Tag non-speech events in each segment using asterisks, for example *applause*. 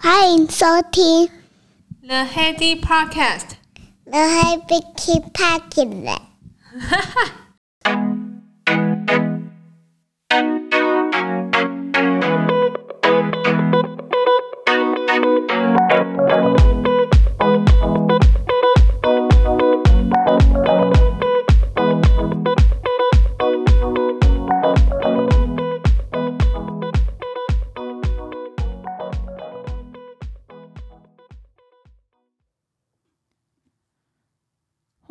欢迎收听 The Heady Podcast。The Heady Podcast。哈哈。 *laughs*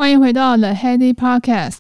欢迎回到 The Heady Podcast。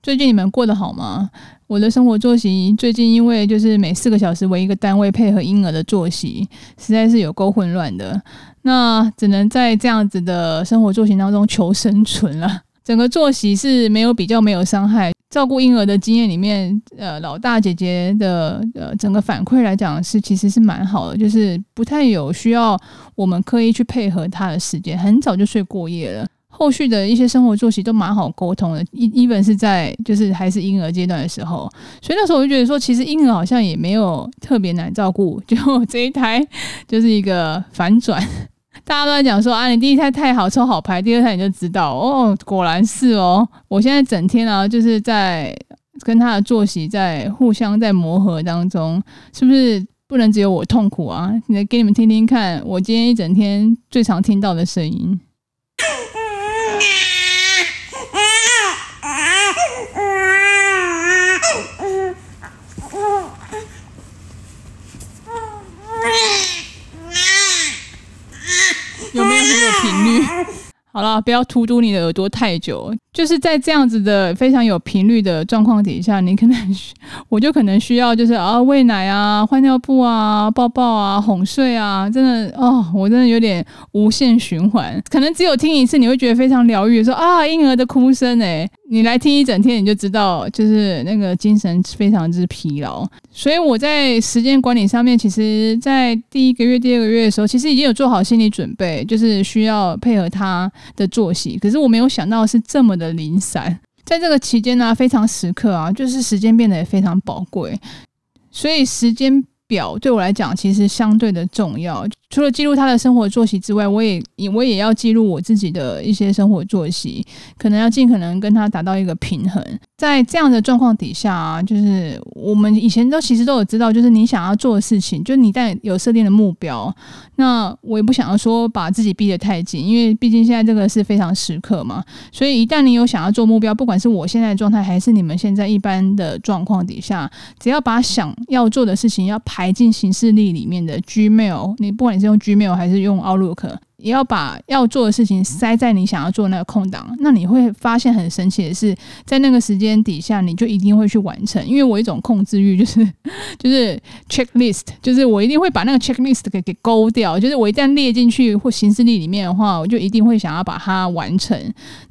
最近你们过得好吗？我的生活作息最近因为就是每四个小时为一个单位配合婴儿的作息，实在是有够混乱的。那只能在这样子的生活作息当中求生存了。整个作息是没有比较，没有伤害。照顾婴儿的经验里面，呃，老大姐姐的呃整个反馈来讲是其实是蛮好的，就是不太有需要我们刻意去配合她的时间，很早就睡过夜了。后续的一些生活作息都蛮好沟通的，even 是在就是还是婴儿阶段的时候，所以那时候我就觉得说，其实婴儿好像也没有特别难照顾，就这一胎就是一个反转，*laughs* 大家都在讲说啊，你第一胎太好抽好牌，第二胎你就知道哦，果然是哦，我现在整天啊就是在跟他的作息在互相在磨合当中，是不是不能只有我痛苦啊？来给你们听听看，我今天一整天最常听到的声音。有没有很有频率？好了，不要荼毒你的耳朵太久。就是在这样子的非常有频率的状况底下，你可能 *laughs* 我就可能需要就是啊喂奶啊、换尿布啊、抱抱啊、哄睡啊，真的哦，我真的有点无限循环。可能只有听一次，你会觉得非常疗愈，说啊婴儿的哭声哎，你来听一整天，你就知道就是那个精神非常之疲劳。所以我在时间管理上面，其实，在第一个月、第二个月的时候，其实已经有做好心理准备，就是需要配合他的作息。可是我没有想到是这么的。零散，在这个期间呢，非常时刻啊，就是时间变得也非常宝贵，所以时间表对我来讲其实相对的重要。除了记录他的生活作息之外，我也我也要记录我自己的一些生活作息，可能要尽可能跟他达到一个平衡。在这样的状况底下啊，就是我们以前都其实都有知道，就是你想要做的事情，就你但有设定的目标。那我也不想要说把自己逼得太紧，因为毕竟现在这个是非常时刻嘛。所以一旦你有想要做目标，不管是我现在的状态，还是你们现在一般的状况底下，只要把想要做的事情要排进行事历里面的 Gmail，你不管你是用 Gmail 还是用 Outlook。也要把要做的事情塞在你想要做那个空档，那你会发现很神奇的是，在那个时间底下，你就一定会去完成。因为我一种控制欲就是 *laughs* 就是 checklist，就是我一定会把那个 checklist 给给勾掉。就是我一旦列进去或行事历里面的话，我就一定会想要把它完成。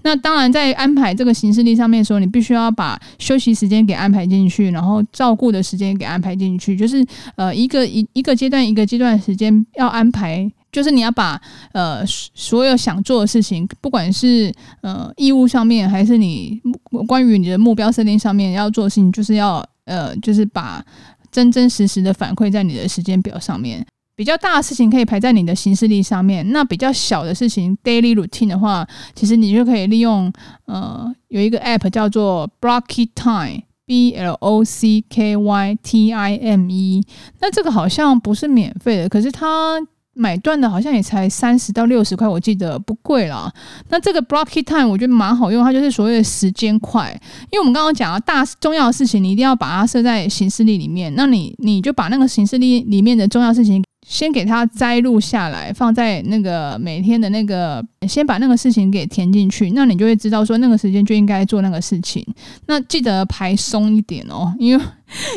那当然，在安排这个行事历上面的时候，你必须要把休息时间给安排进去，然后照顾的时间给安排进去，就是呃一个一一个阶段一个阶段的时间要安排。就是你要把呃所有想做的事情，不管是呃义务上面，还是你关于你的目标设定上面要做的事情，就是要呃就是把真真实实的反馈在你的时间表上面。比较大的事情可以排在你的行事历上面，那比较小的事情 daily routine 的话，其实你就可以利用呃有一个 app 叫做 Blocky Time，B L O C K Y T I M E。那这个好像不是免费的，可是它。买断的好像也才三十到六十块，我记得不贵啦。那这个 Blocky Time 我觉得蛮好用，它就是所谓的时间块。因为我们刚刚讲了大重要的事情，你一定要把它设在行事历里面。那你你就把那个行事历里面的重要事情。先给它摘录下来，放在那个每天的那个，先把那个事情给填进去，那你就会知道说那个时间就应该做那个事情。那记得排松一点哦，*laughs* 因为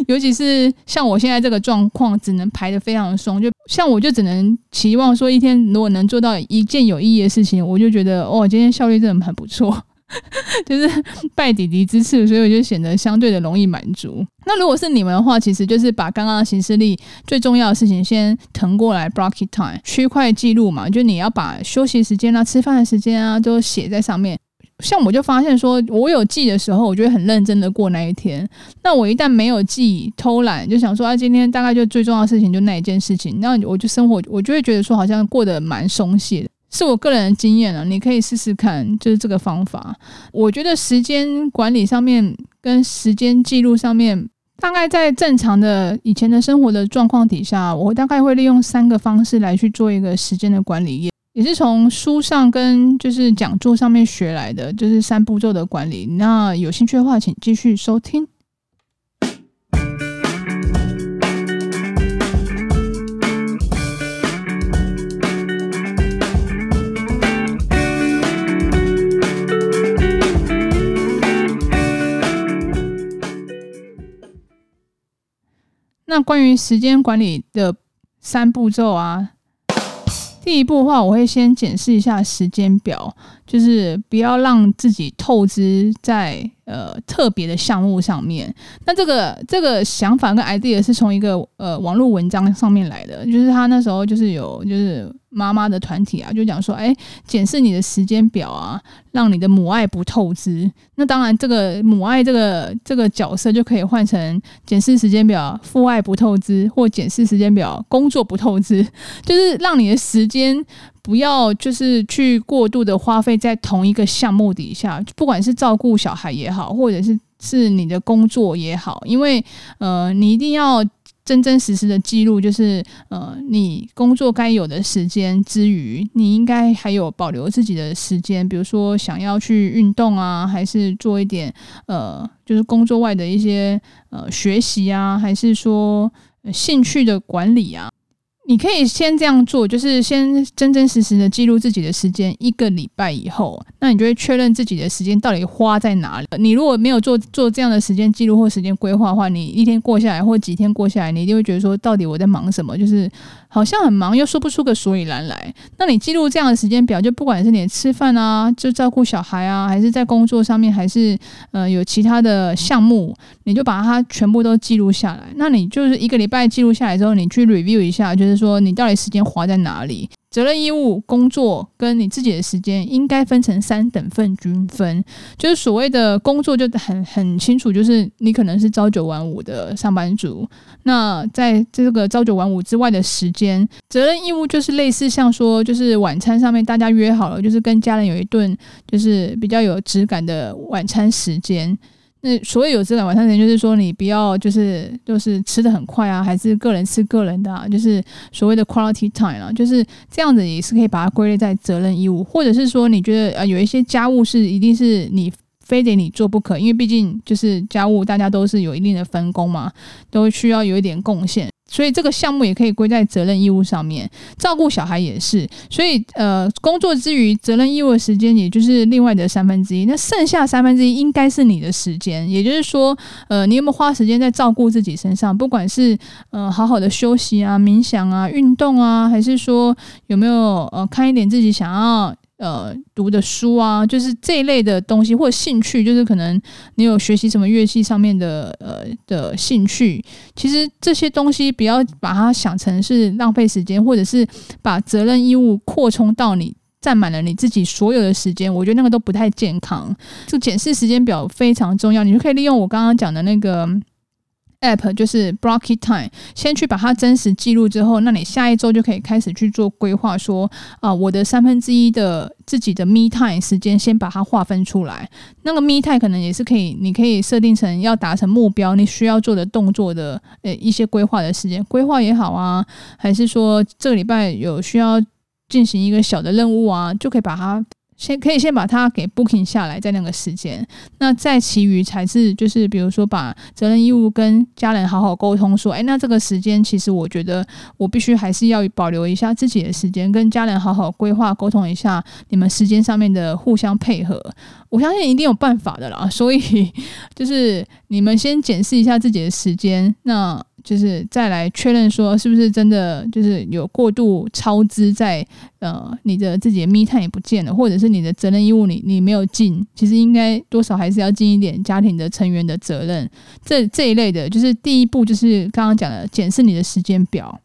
尤其是像我现在这个状况，只能排得非常松。就像我就只能期望说，一天如果能做到一件有意义的事情，我就觉得哦，今天效率真的很不错。就是拜弟弟之赐，所以我就显得相对的容易满足。那如果是你们的话，其实就是把刚刚的行事历最重要的事情先腾过来，block time 区块记录嘛，就你要把休息时间啊、吃饭的时间啊都写在上面。像我就发现说，我有记的时候，我就会很认真的过那一天。那我一旦没有记，偷懒，就想说啊，今天大概就最重要的事情就那一件事情，那我就生活，我就会觉得说好像过得蛮松懈的。是我个人的经验了，你可以试试看，就是这个方法。我觉得时间管理上面跟时间记录上面，大概在正常的以前的生活的状况底下，我大概会利用三个方式来去做一个时间的管理，也也是从书上跟就是讲座上面学来的，就是三步骤的管理。那有兴趣的话，请继续收听。关于时间管理的三步骤啊，第一步的话，我会先检视一下时间表，就是不要让自己透支在。呃，特别的项目上面，那这个这个想法跟 idea 是从一个呃网络文章上面来的，就是他那时候就是有就是妈妈的团体啊，就讲说，哎，检视你的时间表啊，让你的母爱不透支。那当然，这个母爱这个这个角色就可以换成检视时间表，父爱不透支，或检视时间表，工作不透支，就是让你的时间。不要就是去过度的花费在同一个项目底下，不管是照顾小孩也好，或者是是你的工作也好，因为呃，你一定要真真实实的记录，就是呃，你工作该有的时间之余，你应该还有保留自己的时间，比如说想要去运动啊，还是做一点呃，就是工作外的一些呃学习啊，还是说兴趣的管理啊。你可以先这样做，就是先真真实实的记录自己的时间。一个礼拜以后，那你就会确认自己的时间到底花在哪里。你如果没有做做这样的时间记录或时间规划的话，你一天过下来或几天过下来，你一定会觉得说，到底我在忙什么？就是好像很忙，又说不出个所以然来。那你记录这样的时间表，就不管是你吃饭啊，就照顾小孩啊，还是在工作上面，还是呃有其他的项目，你就把它全部都记录下来。那你就是一个礼拜记录下来之后，你去 review 一下，就是。说你到底时间花在哪里？责任义务、工作跟你自己的时间应该分成三等份均分。就是所谓的工作就很很清楚，就是你可能是朝九晚五的上班族。那在这个朝九晚五之外的时间，责任义务就是类似像说，就是晚餐上面大家约好了，就是跟家人有一顿就是比较有质感的晚餐时间。那所谓有质感晚餐时间，就是说你不要就是就是吃的很快啊，还是个人吃个人的啊，就是所谓的 quality time 啊，就是这样子也是可以把它归类在责任义务，或者是说你觉得呃有一些家务是一定是你非得你做不可，因为毕竟就是家务大家都是有一定的分工嘛，都需要有一点贡献。所以这个项目也可以归在责任义务上面，照顾小孩也是。所以呃，工作之余责任义务的时间，也就是另外的三分之一。那剩下三分之一应该是你的时间，也就是说，呃，你有没有花时间在照顾自己身上？不管是呃好好的休息啊、冥想啊、运动啊，还是说有没有呃看一点自己想要。呃，读的书啊，就是这一类的东西，或者兴趣，就是可能你有学习什么乐器上面的呃的兴趣。其实这些东西不要把它想成是浪费时间，或者是把责任义务扩充到你占满了你自己所有的时间。我觉得那个都不太健康。就检视时间表非常重要，你就可以利用我刚刚讲的那个。App 就是 Block It Time，先去把它真实记录之后，那你下一周就可以开始去做规划，说啊，我的三分之一的自己的 Me Time 时间，先把它划分出来。那个 Me Time 可能也是可以，你可以设定成要达成目标，你需要做的动作的呃一些规划的时间，规划也好啊，还是说这个礼拜有需要进行一个小的任务啊，就可以把它。先可以先把它给 booking 下来，在那个时间，那再其余才是就是比如说把责任义务跟家人好好沟通，说，哎，那这个时间其实我觉得我必须还是要保留一下自己的时间，跟家人好好规划沟通一下你们时间上面的互相配合，我相信一定有办法的啦。所以就是你们先检视一下自己的时间，那。就是再来确认说是不是真的就是有过度超支在呃你的自己的密探也不见了，或者是你的责任义务你你没有尽，其实应该多少还是要尽一点家庭的成员的责任。这这一类的，就是第一步就是刚刚讲的检视你的时间表。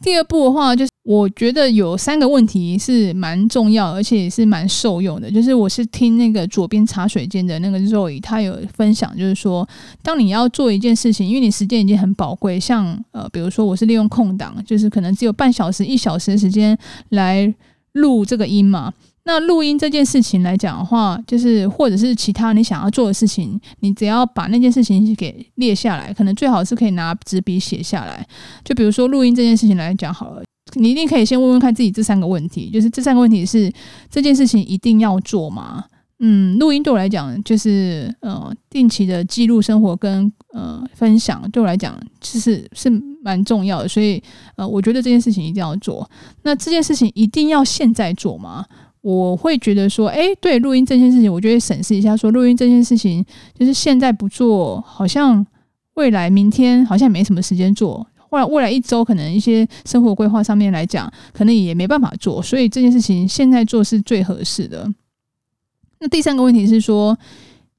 第二步的话，就是我觉得有三个问题是蛮重要，而且也是蛮受用的。就是我是听那个左边茶水间的那个 Zoe，他有分享，就是说，当你要做一件事情，因为你时间已经很宝贵，像呃，比如说我是利用空档，就是可能只有半小时、一小时的时间来录这个音嘛。那录音这件事情来讲的话，就是或者是其他你想要做的事情，你只要把那件事情给列下来，可能最好是可以拿纸笔写下来。就比如说录音这件事情来讲好了，你一定可以先问问看自己这三个问题，就是这三个问题是这件事情一定要做吗？嗯，录音对我来讲就是呃定期的记录生活跟呃分享，对我来讲其实是蛮重要的，所以呃我觉得这件事情一定要做。那这件事情一定要现在做吗？我会觉得说，诶，对，录音这件事情，我就会审视一下，说录音这件事情，就是现在不做，好像未来明天好像也没什么时间做，或者未来一周可能一些生活规划上面来讲，可能也没办法做，所以这件事情现在做是最合适的。那第三个问题是说，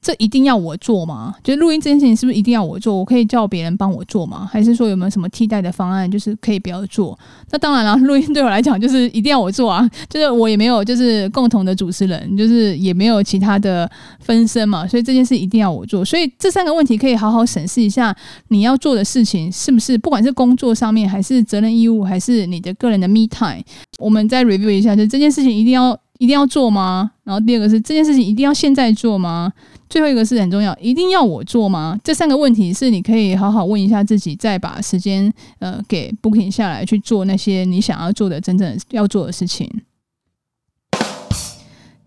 这一定要我做吗？就是录音这件事情是不是一定要我做？我可以叫别人帮我做吗？还是说有没有什么替代的方案，就是可以不要做？那当然了，*laughs* 录音对我来讲就是一定要我做啊，就是我也没有就是共同的主持人，就是也没有其他的分身嘛，所以这件事一定要我做。所以这三个问题可以好好审视一下，你要做的事情是不是不管是工作上面，还是责任义务，还是你的个人的 me time，我们再 review 一下，就这件事情一定要一定要做吗？然后第二个是这件事情一定要现在做吗？最后一个是很重要，一定要我做吗？这三个问题是你可以好好问一下自己，再把时间呃给 booking 下来去做那些你想要做的真正要做的事情。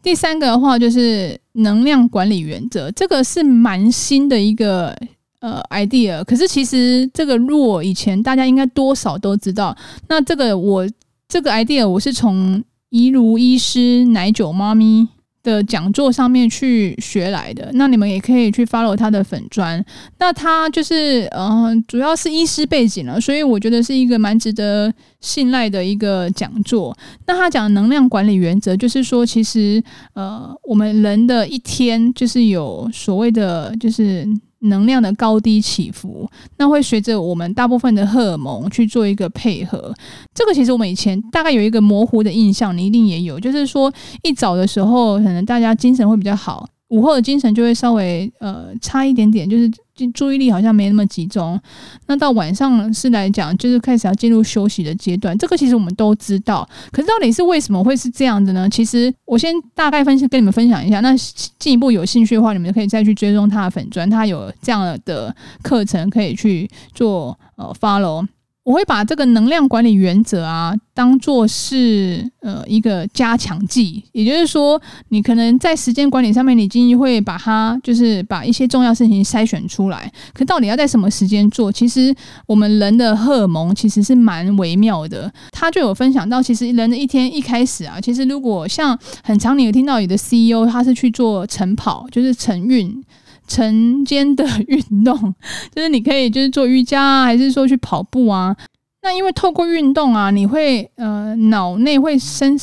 第三个的话就是能量管理原则，这个是蛮新的一个呃 idea，可是其实这个如果以前大家应该多少都知道。那这个我这个 idea 我是从怡如医师奶酒妈咪的讲座上面去学来的，那你们也可以去 follow 他的粉砖。那他就是嗯、呃，主要是医师背景了，所以我觉得是一个蛮值得信赖的一个讲座。那他讲的能量管理原则，就是说，其实呃，我们人的一天就是有所谓的，就是。能量的高低起伏，那会随着我们大部分的荷尔蒙去做一个配合。这个其实我们以前大概有一个模糊的印象，你一定也有，就是说一早的时候可能大家精神会比较好。午后的精神就会稍微呃差一点点，就是注意力好像没那么集中。那到晚上是来讲，就是开始要进入休息的阶段。这个其实我们都知道，可是到底是为什么会是这样子呢？其实我先大概分析跟你们分享一下。那进一步有兴趣的话，你们可以再去追踪他的粉砖，他有这样的课程可以去做呃 follow。我会把这个能量管理原则啊，当做是呃一个加强剂，也就是说，你可能在时间管理上面，你已经会把它就是把一些重要事情筛选出来。可到底要在什么时间做？其实我们人的荷尔蒙其实是蛮微妙的。他就有分享到，其实人的一天一开始啊，其实如果像很常你有听到有的 CEO 他是去做晨跑，就是晨运。晨间的运动，*laughs* 就是你可以就是做瑜伽啊，还是说去跑步啊？那因为透过运动啊，你会呃脑内会生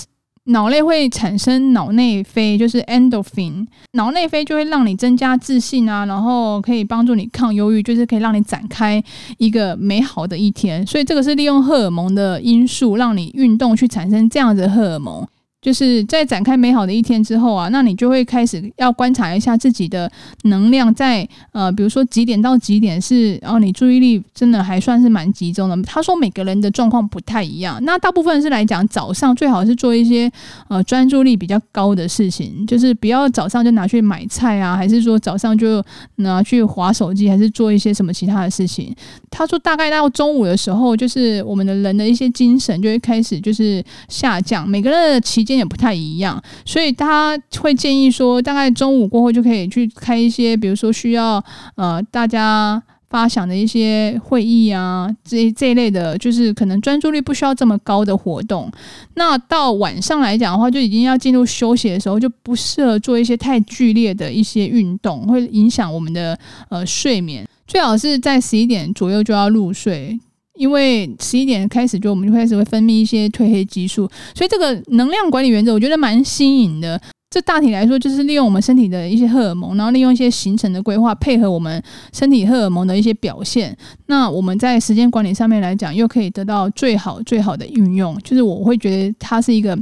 脑内会产生脑内啡，就是 endorphin，脑内啡就会让你增加自信啊，然后可以帮助你抗忧郁，就是可以让你展开一个美好的一天。所以这个是利用荷尔蒙的因素，让你运动去产生这样子的荷尔蒙。就是在展开美好的一天之后啊，那你就会开始要观察一下自己的能量在呃，比如说几点到几点是，然后你注意力真的还算是蛮集中的。他说每个人的状况不太一样，那大部分是来讲早上最好是做一些呃专注力比较高的事情，就是不要早上就拿去买菜啊，还是说早上就拿去划手机，还是做一些什么其他的事情。他说大概到中午的时候，就是我们的人的一些精神就会开始就是下降，每个人的期间。也不太一样，所以他会建议说，大概中午过后就可以去开一些，比如说需要呃大家发想的一些会议啊，这这一类的，就是可能专注力不需要这么高的活动。那到晚上来讲的话，就已经要进入休息的时候，就不适合做一些太剧烈的一些运动，会影响我们的呃睡眠。最好是在十一点左右就要入睡。因为十一点开始，就我们就开始会分泌一些褪黑激素，所以这个能量管理原则我觉得蛮新颖的。这大体来说就是利用我们身体的一些荷尔蒙，然后利用一些行程的规划，配合我们身体荷尔蒙的一些表现。那我们在时间管理上面来讲，又可以得到最好最好的运用。就是我会觉得它是一个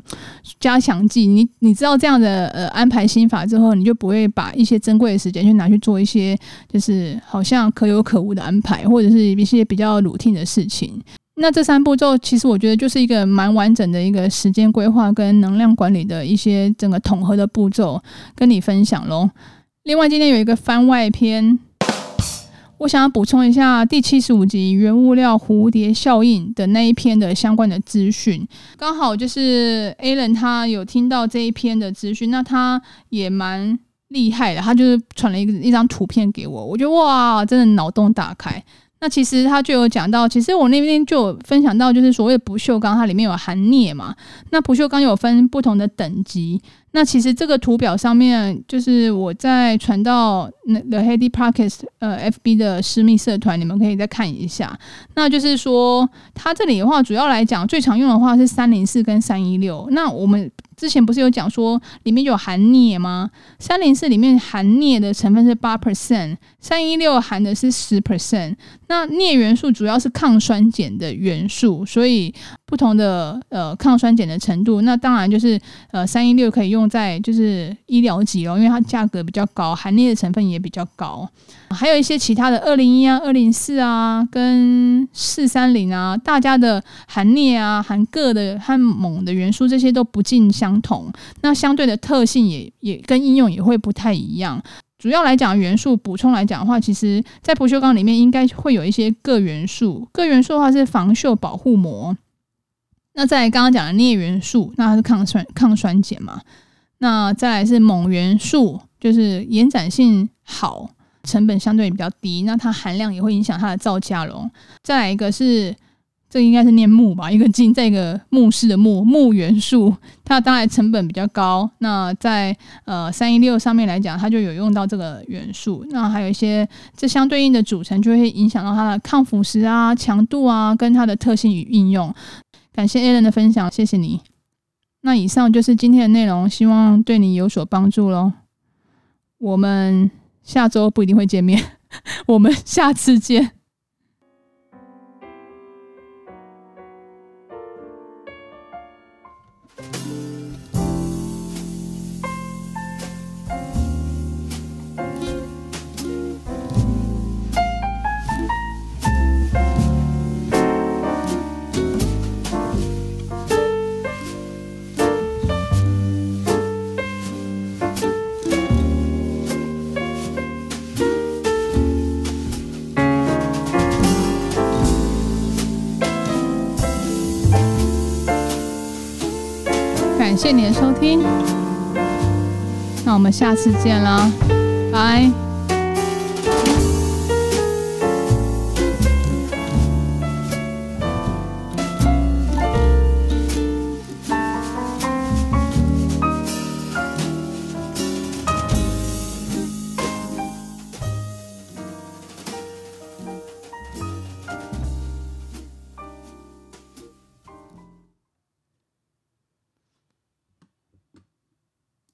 加强剂。你你知道这样的呃安排心法之后，你就不会把一些珍贵的时间去拿去做一些就是好像可有可无的安排，或者是一些比较 routine 的事情。那这三步骤，其实我觉得就是一个蛮完整的一个时间规划跟能量管理的一些整个统合的步骤，跟你分享喽。另外，今天有一个番外篇，我想要补充一下第七十五集原物料蝴蝶效应的那一篇的相关的资讯。刚好就是 Alan 他有听到这一篇的资讯，那他也蛮厉害的，他就是传了一个一张图片给我，我觉得哇，真的脑洞大开。那其实他就有讲到，其实我那边就有分享到，就是所谓不锈钢，它里面有含镍嘛。那不锈钢有分不同的等级。那其实这个图表上面，就是我在传到那 The Heady Podcast 呃 FB 的私密社团，你们可以再看一下。那就是说，它这里的话，主要来讲最常用的话是三零四跟三一六。那我们之前不是有讲说里面有含镍吗？三零四里面含镍的成分是八 percent，三一六含的是十 percent。那镍元素主要是抗酸碱的元素，所以不同的呃抗酸碱的程度，那当然就是呃三一六可以用在就是医疗级哦，因为它价格比较高，含镍的成分也比较高。还有一些其他的二零一啊、二零四啊、跟四三零啊，大家的含镍啊、含铬的和锰的元素这些都不尽相同，那相对的特性也也跟应用也会不太一样。主要来讲元素补充来讲的话，其实在不锈钢里面应该会有一些铬元素，铬元素的话是防锈保护膜。那在刚刚讲的镍元素，那它是抗酸抗酸碱嘛？那再来是锰元素，就是延展性好。成本相对比较低，那它含量也会影响它的造价咯。再来一个是，这应该是念木吧，一个金，这个木氏的木木元素，它当然成本比较高。那在呃三一六上面来讲，它就有用到这个元素。那还有一些这相对应的组成，就会影响到它的抗腐蚀啊、强度啊，跟它的特性与应用。感谢 Alan 的分享，谢谢你。那以上就是今天的内容，希望对你有所帮助喽。我们。下周不一定会见面，*laughs* 我们下次见。感谢您的收听，那我们下次见啦，拜。